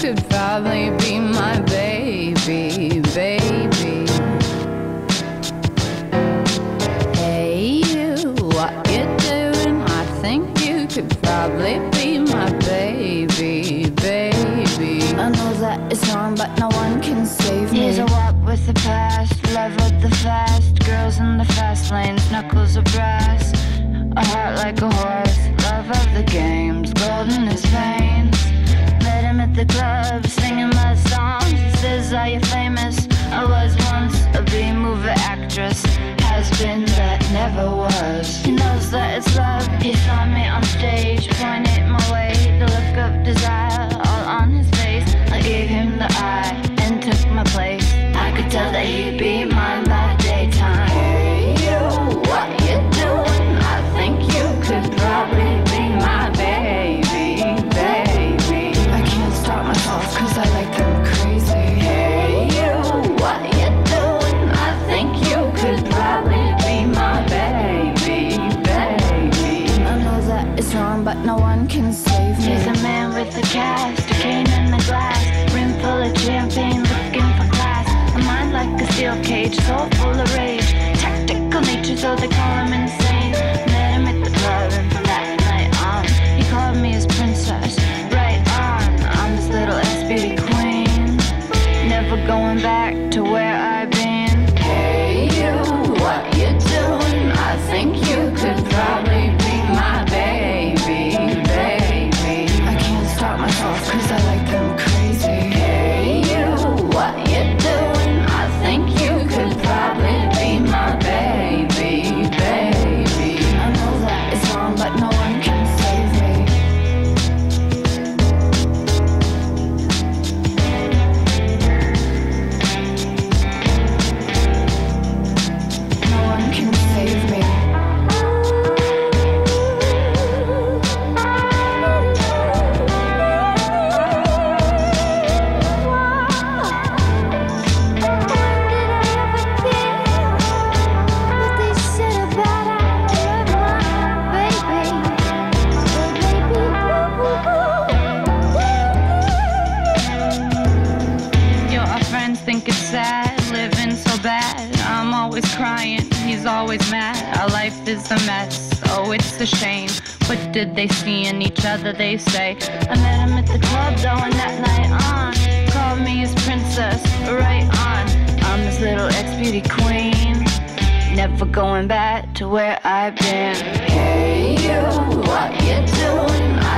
could probably be my baby, baby. Hey, you, what you doing? I think you could probably be my baby, baby. I know that it's wrong, but no one can save me. Here's a walk with the past, love with the fast, girls in the fast lanes, knuckles of brass, a heart like a horse, love of the games, the club, singing my songs. Says, Are you famous? I was once a B-movie actress. Has been that never was. He knows that it's love. He saw me on cast, a cane in the glass, rim full of champagne, looking for class. A mind like a steel cage, soul full of rage. Tactical nature, so they call him insane. Met him at the club, and from that night on, he called me his princess. Right on, I'm his little ass beauty queen. Always crying, he's always mad. Our life is a mess, oh, it's a shame. What did they see in each other, they say? I met him at the club, though, and that night on. Called me his princess, right on. I'm his little ex-beauty queen. Never going back to where I've been. Hey, you, what you doing?